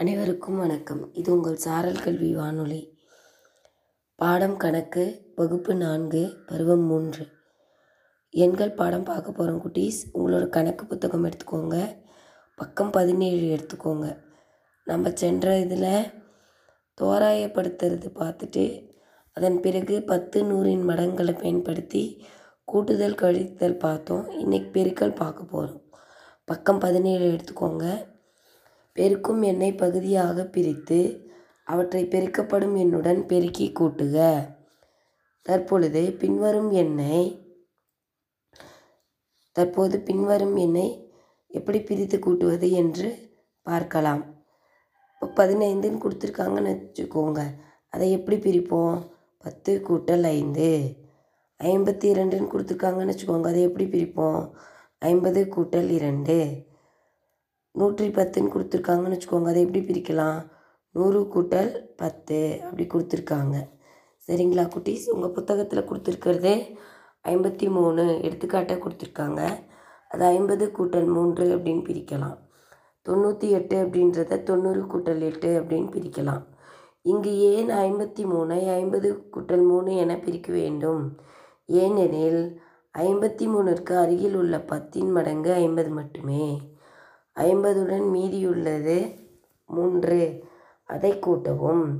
அனைவருக்கும் வணக்கம். இது உங்கள் சாரல் கல்வி வானொலி. பாடம் கணக்கு வகுப்பு நான்கு பருவம் மூன்று. எண்கள் பாடம் பார்க்க போகிறோம் குட்டீஸ். உங்களோட கணக்கு புத்தகம் எடுத்துக்கோங்க. பக்கம் பதினேழு எடுத்துக்கோங்க. நம்ம சென்ற இதில் தோராயப்படுத்துறது பார்த்துட்டு அதன் பிறகு பத்து நூறின் மடங்களை பயன்படுத்தி கூட்டுதல் கழித்தல் பார்த்தோம். இன்றைக்கி பெருக்கல் பார்க்க போகிறோம் பக்கம் பதினேழு எடுத்துக்கோங்க. பெருக்கும் எண்ணை பகுதியாக பிரித்து அவற்றை பெருக்கப்படும் எண்ணுடன் பெருக்கி கூட்டுக. தற்பொழுது பின்வரும் எண்ணை தற்போது பின்வரும் எண்ணை எப்படி பிரித்து கூட்டுவது என்று பார்க்கலாம். இப்போ பதினைந்துன்னு கொடுத்துருக்காங்கன்னு வச்சுக்கோங்க. அதை எப்படி பிரிப்போம்? பத்து கூட்டல் ஐந்து. ஐம்பத்தி இரண்டுன்னு கொடுத்துருக்காங்கன்னு வச்சுக்கோங்க. அதை எப்படி பிரிப்போம்? ஐம்பது கூட்டல் இரண்டு. நூற்றி பத்துன்னு கொடுத்துருக்காங்கன்னு வச்சுக்கோங்க. அதை எப்படி பிரிக்கலாம்? நூறு கூட்டல் பத்து. அப்படி கொடுத்துருக்காங்க. சரிங்களா குட்டீஸ்? உங்கள் புத்தகத்தில் கொடுத்துருக்கிறது ஐம்பத்தி மூணு எடுத்துக்காட்டாக கொடுத்துருக்காங்க. அது ஐம்பது கூட்டல் மூன்று அப்படின்னு பிரிக்கலாம். தொண்ணூற்றி எட்டு அப்படின்றத தொண்ணூறு கூட்டல் எட்டு அப்படின்னு பிரிக்கலாம். இங்கு ஏன் ஐம்பத்தி மூணை ஐம்பது கூட்டல் மூணு என பிரிக்க வேண்டும்? ஏனெனில் ஐம்பத்தி மூணுக்கு அருகில் உள்ள பத்தின் மடங்கு ஐம்பது மட்டுமே. ஐம்பதுடன் மீதியுள்ளது மூன்று. அதை கூட்டவும்.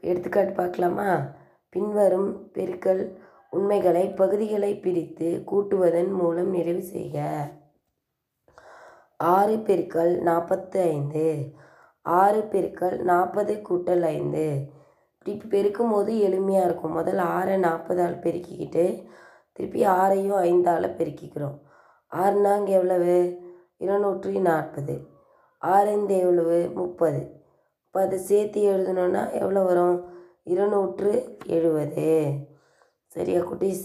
எடுத்துக்காட்டு பார்க்கலாமா? பின்வரும் பெருக்கல் உண்மைகளை பகுதிகளை பிரித்து கூட்டுவதன் மூலம் நிறைவு செய்க. ஆறு பெருக்கல் நாற்பத்து ஐந்து. ஆறு பெருக்கல் நாற்பது கூட்டல் ஐந்து. இப்படி பெருக்கும் போது எளிமையாக இருக்கும். முதல்ல ஆறை நாற்பதால் பெருக்கிக்கிட்டு திருப்பி ஆறையும் ஐந்தால் பெருக்கிக்கிறோம். ஆறுனாங்க எவ்வளவு? இருநூற்றி நாற்பது ஆறைந்து எவ்வளவு முப்பது இப்போ அதை சேர்த்து எழுதணுன்னா எவ்வளோ வரும்? இருநூற்று எழுபது சரியா குட்டீஸ்?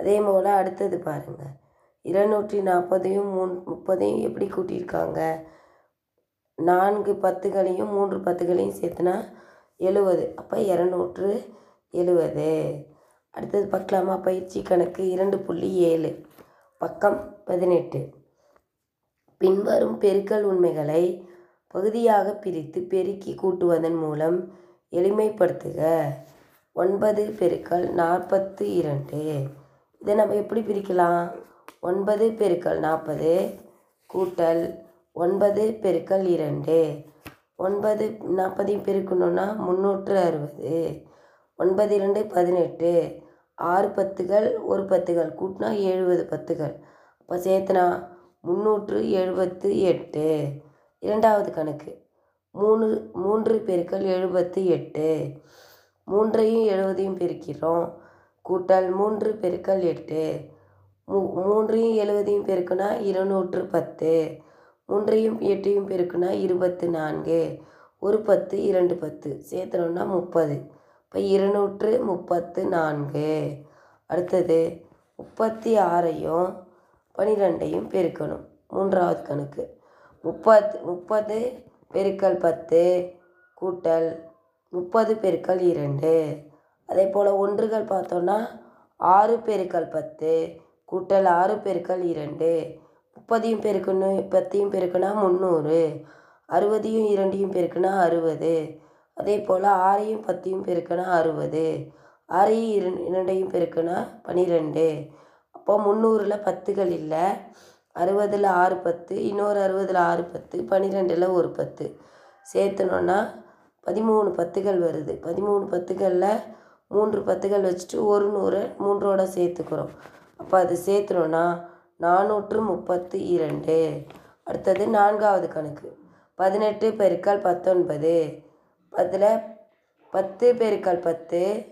அதே போல் அடுத்தது பாருங்கள் இருநூற்றி நாற்பதையும் மூணு முப்பதையும் எப்படி கூட்டியிருக்காங்க? நான்கு பத்துகளையும் மூன்று பத்துகளையும் சேர்த்துனா எழுபது அப்போ இரநூற்று எழுபது அடுத்தது பார்க்கலாமா? பயிற்சி கணக்கு இரண்டு புள்ளி ஏழு. பக்கம் பதினெட்டு. பின்வரும் பெருக்கல் உண்மைகளை பகுதியாக பிரித்து பெருக்கி கூட்டுவதன் மூலம் எளிமைப்படுத்துக. ஒன்பது பெருக்கல் நாற்பத்து இரண்டு. இதை நம்ம எப்படி பிரிக்கலாம்? ஒன்பது பெருக்கல் நாற்பது கூட்டல் ஒன்பது பெருக்கல் இரண்டு. ஒன்பது நாற்பதையும் பெருக்கணுன்னா முந்நூற்று அறுபது. ஒன்பது இரண்டு பதினெட்டு. ஆறு பத்துகள் ஒரு பத்துகள் கூட்டினா எழுபது பத்துகள். அப்போ சேர்த்துனா முந்நூற்று எழுபத்து எட்டு. இரண்டாவது கணக்கு. மூணு மூன்று பெருக்கல் எழுபத்து எட்டு. மூன்றையும் எழுபதையும் பெருக்கிறோம். கூட்டல் மூன்று பெருக்கல் எட்டு. மூ மூன்றையும் எழுபதையும் பெருக்குனா இருநூற்று பத்து. மூன்றையும் எட்டையும் பெருக்குனா இருபத்து நான்கு. ஒரு பத்து இரண்டு பத்து. சேர்த்தணுன்னா முப்பது. இப்போ இருநூற்று முப்பத்து நான்கு. அடுத்தது முப்பத்தி ஆறையும் பனிரெண்டையும் பெருக்கணும். மூன்றாவது கணக்கு. முப்பத்து முப்பது பெருக்கல் பத்து கூட்டல் முப்பது பெருக்கல் இரண்டு. அதே போல் ஒன்றுகள் பார்த்தோன்னா ஆறு பெருக்கல் பத்து கூட்டல் ஆறு பெருக்கல் இரண்டு. முப்பதையும் பெருக்கணும் பத்தையும் பெருக்குனா முந்நூறு அறுபதையும் இரண்டையும் பெருக்குனா அறுபது. அதே போல் ஆறையும் பத்தையும் பெருக்குனா அறுபது. ஆறையும் இரண் இரண்டையும் பெருக்குனா பன்னிரெண்டு அப்போ முந்நூறில் பத்துகள் இல்லை. அறுபதில் ஆறு பத்து இன்னொரு அறுபதில் ஆறு பத்து பன்னிரெண்டில் ஒரு பத்து. சேர்த்துனோன்னா பதிமூணு பத்துகள் வருது. பதிமூணு பத்துகளில் மூன்று பத்துகள் வச்சுட்டு ஒரு நூறு மூன்றோட சேர்த்துக்கிறோம். அப்போ அது சேர்த்துனோன்னா நானூற்று முப்பத்து இரண்டு. அடுத்தது நான்காவது கணக்கு. பதினெட்டு பெருக்கால் பத்தொன்பது. அதில் பத்து பெருக்கால் பத்து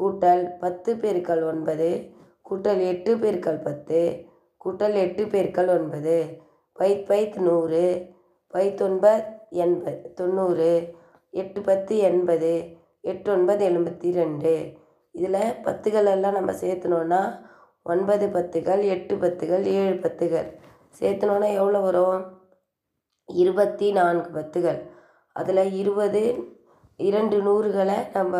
கூட்டல் பத்து பெருக்கல் ஒன்பது. கூட்டல் எட்டு பேருக்கள் பத்து கூட்டல் எட்டு பெருக்கால் ஒன்பது பைத் பைத் நூறு பைத்தொன்பது எண்பது தொண்ணூறு எட்டு பத்து எண்பது எட்டு ஒன்பது எழுபத்தி ரெண்டு. இதில் பத்துகள் எல்லாம் நம்ம சேர்த்துனோன்னா ஒன்பது பத்துகள் எட்டு பத்துகள் ஏழு பத்துகள். சேர்த்துனோன்னா எவ்வளோ வரும்? இருபத்தி நான்கு பத்துகள். அதில் இருபது இரண்டு நூறுகளை நம்ம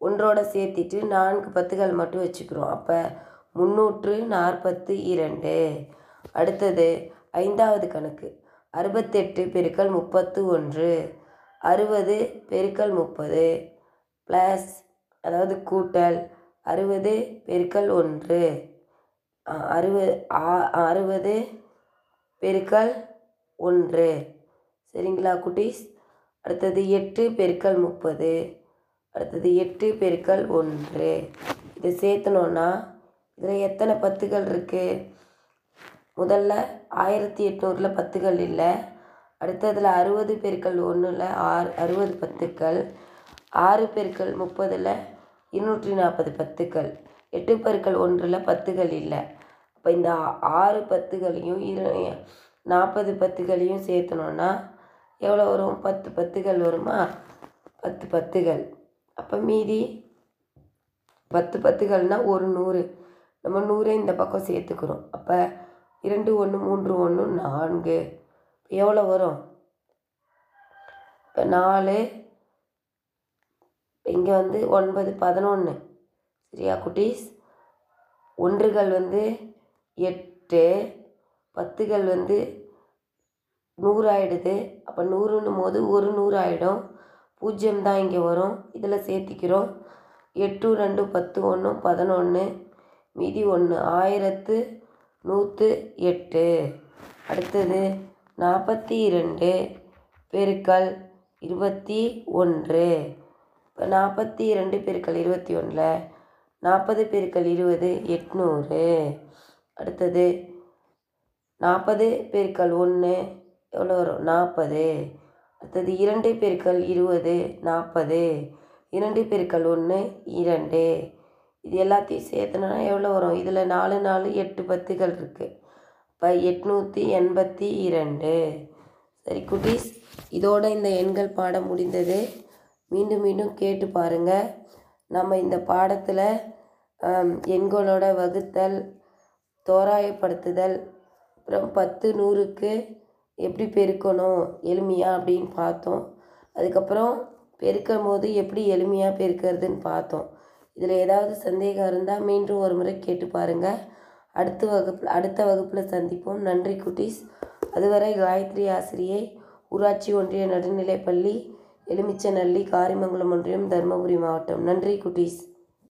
ஒன்றோட சேர்த்திட்டு நான்கு பத்துகள் மட்டும் வச்சுக்கிறோம். அப்போ முந்நூற்று நாற்பத்து இரண்டு. அடுத்தது ஐந்தாவது கணக்கு. அறுபத்தெட்டு பெருக்கல் முப்பத்து ஒன்று அறுபது பெருக்கல் முப்பது ப்ளஸ் அதாவது கூட்டல் அறுபது பெருக்கல் ஒன்று. அறுபது அறுபது பெருக்கல் ஒன்று. சரிங்களா குட்டீஸ்? அடுத்தது எட்டு பெருக்கல் முப்பது. அடுத்தது எட்டு பெருக்கல் ஒன்று. இதை சேர்த்தனோன்னா இதில் எத்தனை பத்துகள் இருக்குது முதல்ல ஆயிரத்தி எட்நூறில் பத்துகள் இல்லை. அடுத்ததில் அறுபது பெருக்கல் ஒன்றில் ஆறு அறுபது பத்துக்கள். ஆறு பெருக்கல் முப்பதில் இருநூற்றி நாற்பது பத்துக்கள். எட்டு பெருக்கல் ஒன்றில் பத்துகள் இல்லை. அப்போ இந்த ஆறு பத்துகளையும் இரு நாற்பது பத்துகளையும் சேர்த்தனோன்னா எவ்வளோ வரும்? பத்து பத்துகள் வருமா? பத்து பத்துகள். அப்போ மீதி பத்து பத்துகள்னால் ஒரு நூறு. நம்ம நூறை இந்த பக்கம் சேர்த்துக்கிறோம் அப்போ இரண்டு ஒன்று மூன்று ஒன்று நான்கு. எவ்வளோ வரும்? இப்போ நாலு இங்கே வந்து ஒன்பது பதினொன்று சரியா குட்டீஸ்? ஒன்றுகள் வந்து எட்டு பத்துகள் வந்து நூறு ஆயிடுது அப்போ நூறுன்னும் போது ஒரு நூறு ஆகிடும் பூஜ்ஜியம் தான் இங்கே வரும். இதில் சேர்த்திக்கிறோம். எட்டு ரெண்டு பத்து ஒன்று பதினொன்று மீதி ஒன்று ஆயிரத்து நூற்று எட்டு. அடுத்தது நாற்பத்தி இரண்டு பெருக்கல் இருபத்தி ஒன்று. இப்போ நாற்பத்தி இரண்டு பெருக்கல் இருபத்தி ஒன்றில் நாற்பது பெருக்கல் இருபது எட்நூறு. அடுத்தது நாற்பது பெருக்கல் ஒன்று எவ்வளோ வரும்? நாற்பது. அடுத்தது இரண்டு பெருக்கல் இருபது நாற்பது. இரண்டு பெருக்கல் ஒன்று இரண்டு. இது எல்லாத்தையும் சேர்த்துனா எவ்வளோ வரும்? இதில் நாலு நாலு எட்டு பத்துகள் இருக்குது இப்போ எட்நூற்றி எண்பத்தி இரண்டு. சரி குட்டீஸ் இதோட இந்த எண்கள் பாடம் முடிந்தது. மீண்டும் மீண்டும் கேட்டு பாருங்கள் நம்ம இந்த பாடத்தில் எண்களோட வகுத்தல் தோராயப்படுத்துதல் அப்புறம் பத்து நூறுக்கு எப்படி பெருக்கணும் எளிமையாக அப்படின்னு பார்த்தோம். அதுக்கப்புறம் பெருக்கும் போது எப்படி எளிமையாக பெருக்கிறதுன்னு பார்த்தோம். இதில் ஏதாவது சந்தேகம் இருந்தால் மீண்டும் ஒரு முறை கேட்டு பாருங்கள் அடுத்த வகுப்பில் அடுத்த வகுப்பில் சந்திப்போம். நன்றி குட்டீஸ். அதுவரை காயத்ரி ஆசிரியை ஊராட்சி ஒன்றிய நடுநிலைப்பள்ளி எலுமிச்சநல்லி காரிமங்கலம் ஒன்றியம் தருமபுரி மாவட்டம். நன்றி குட்டீஸ்.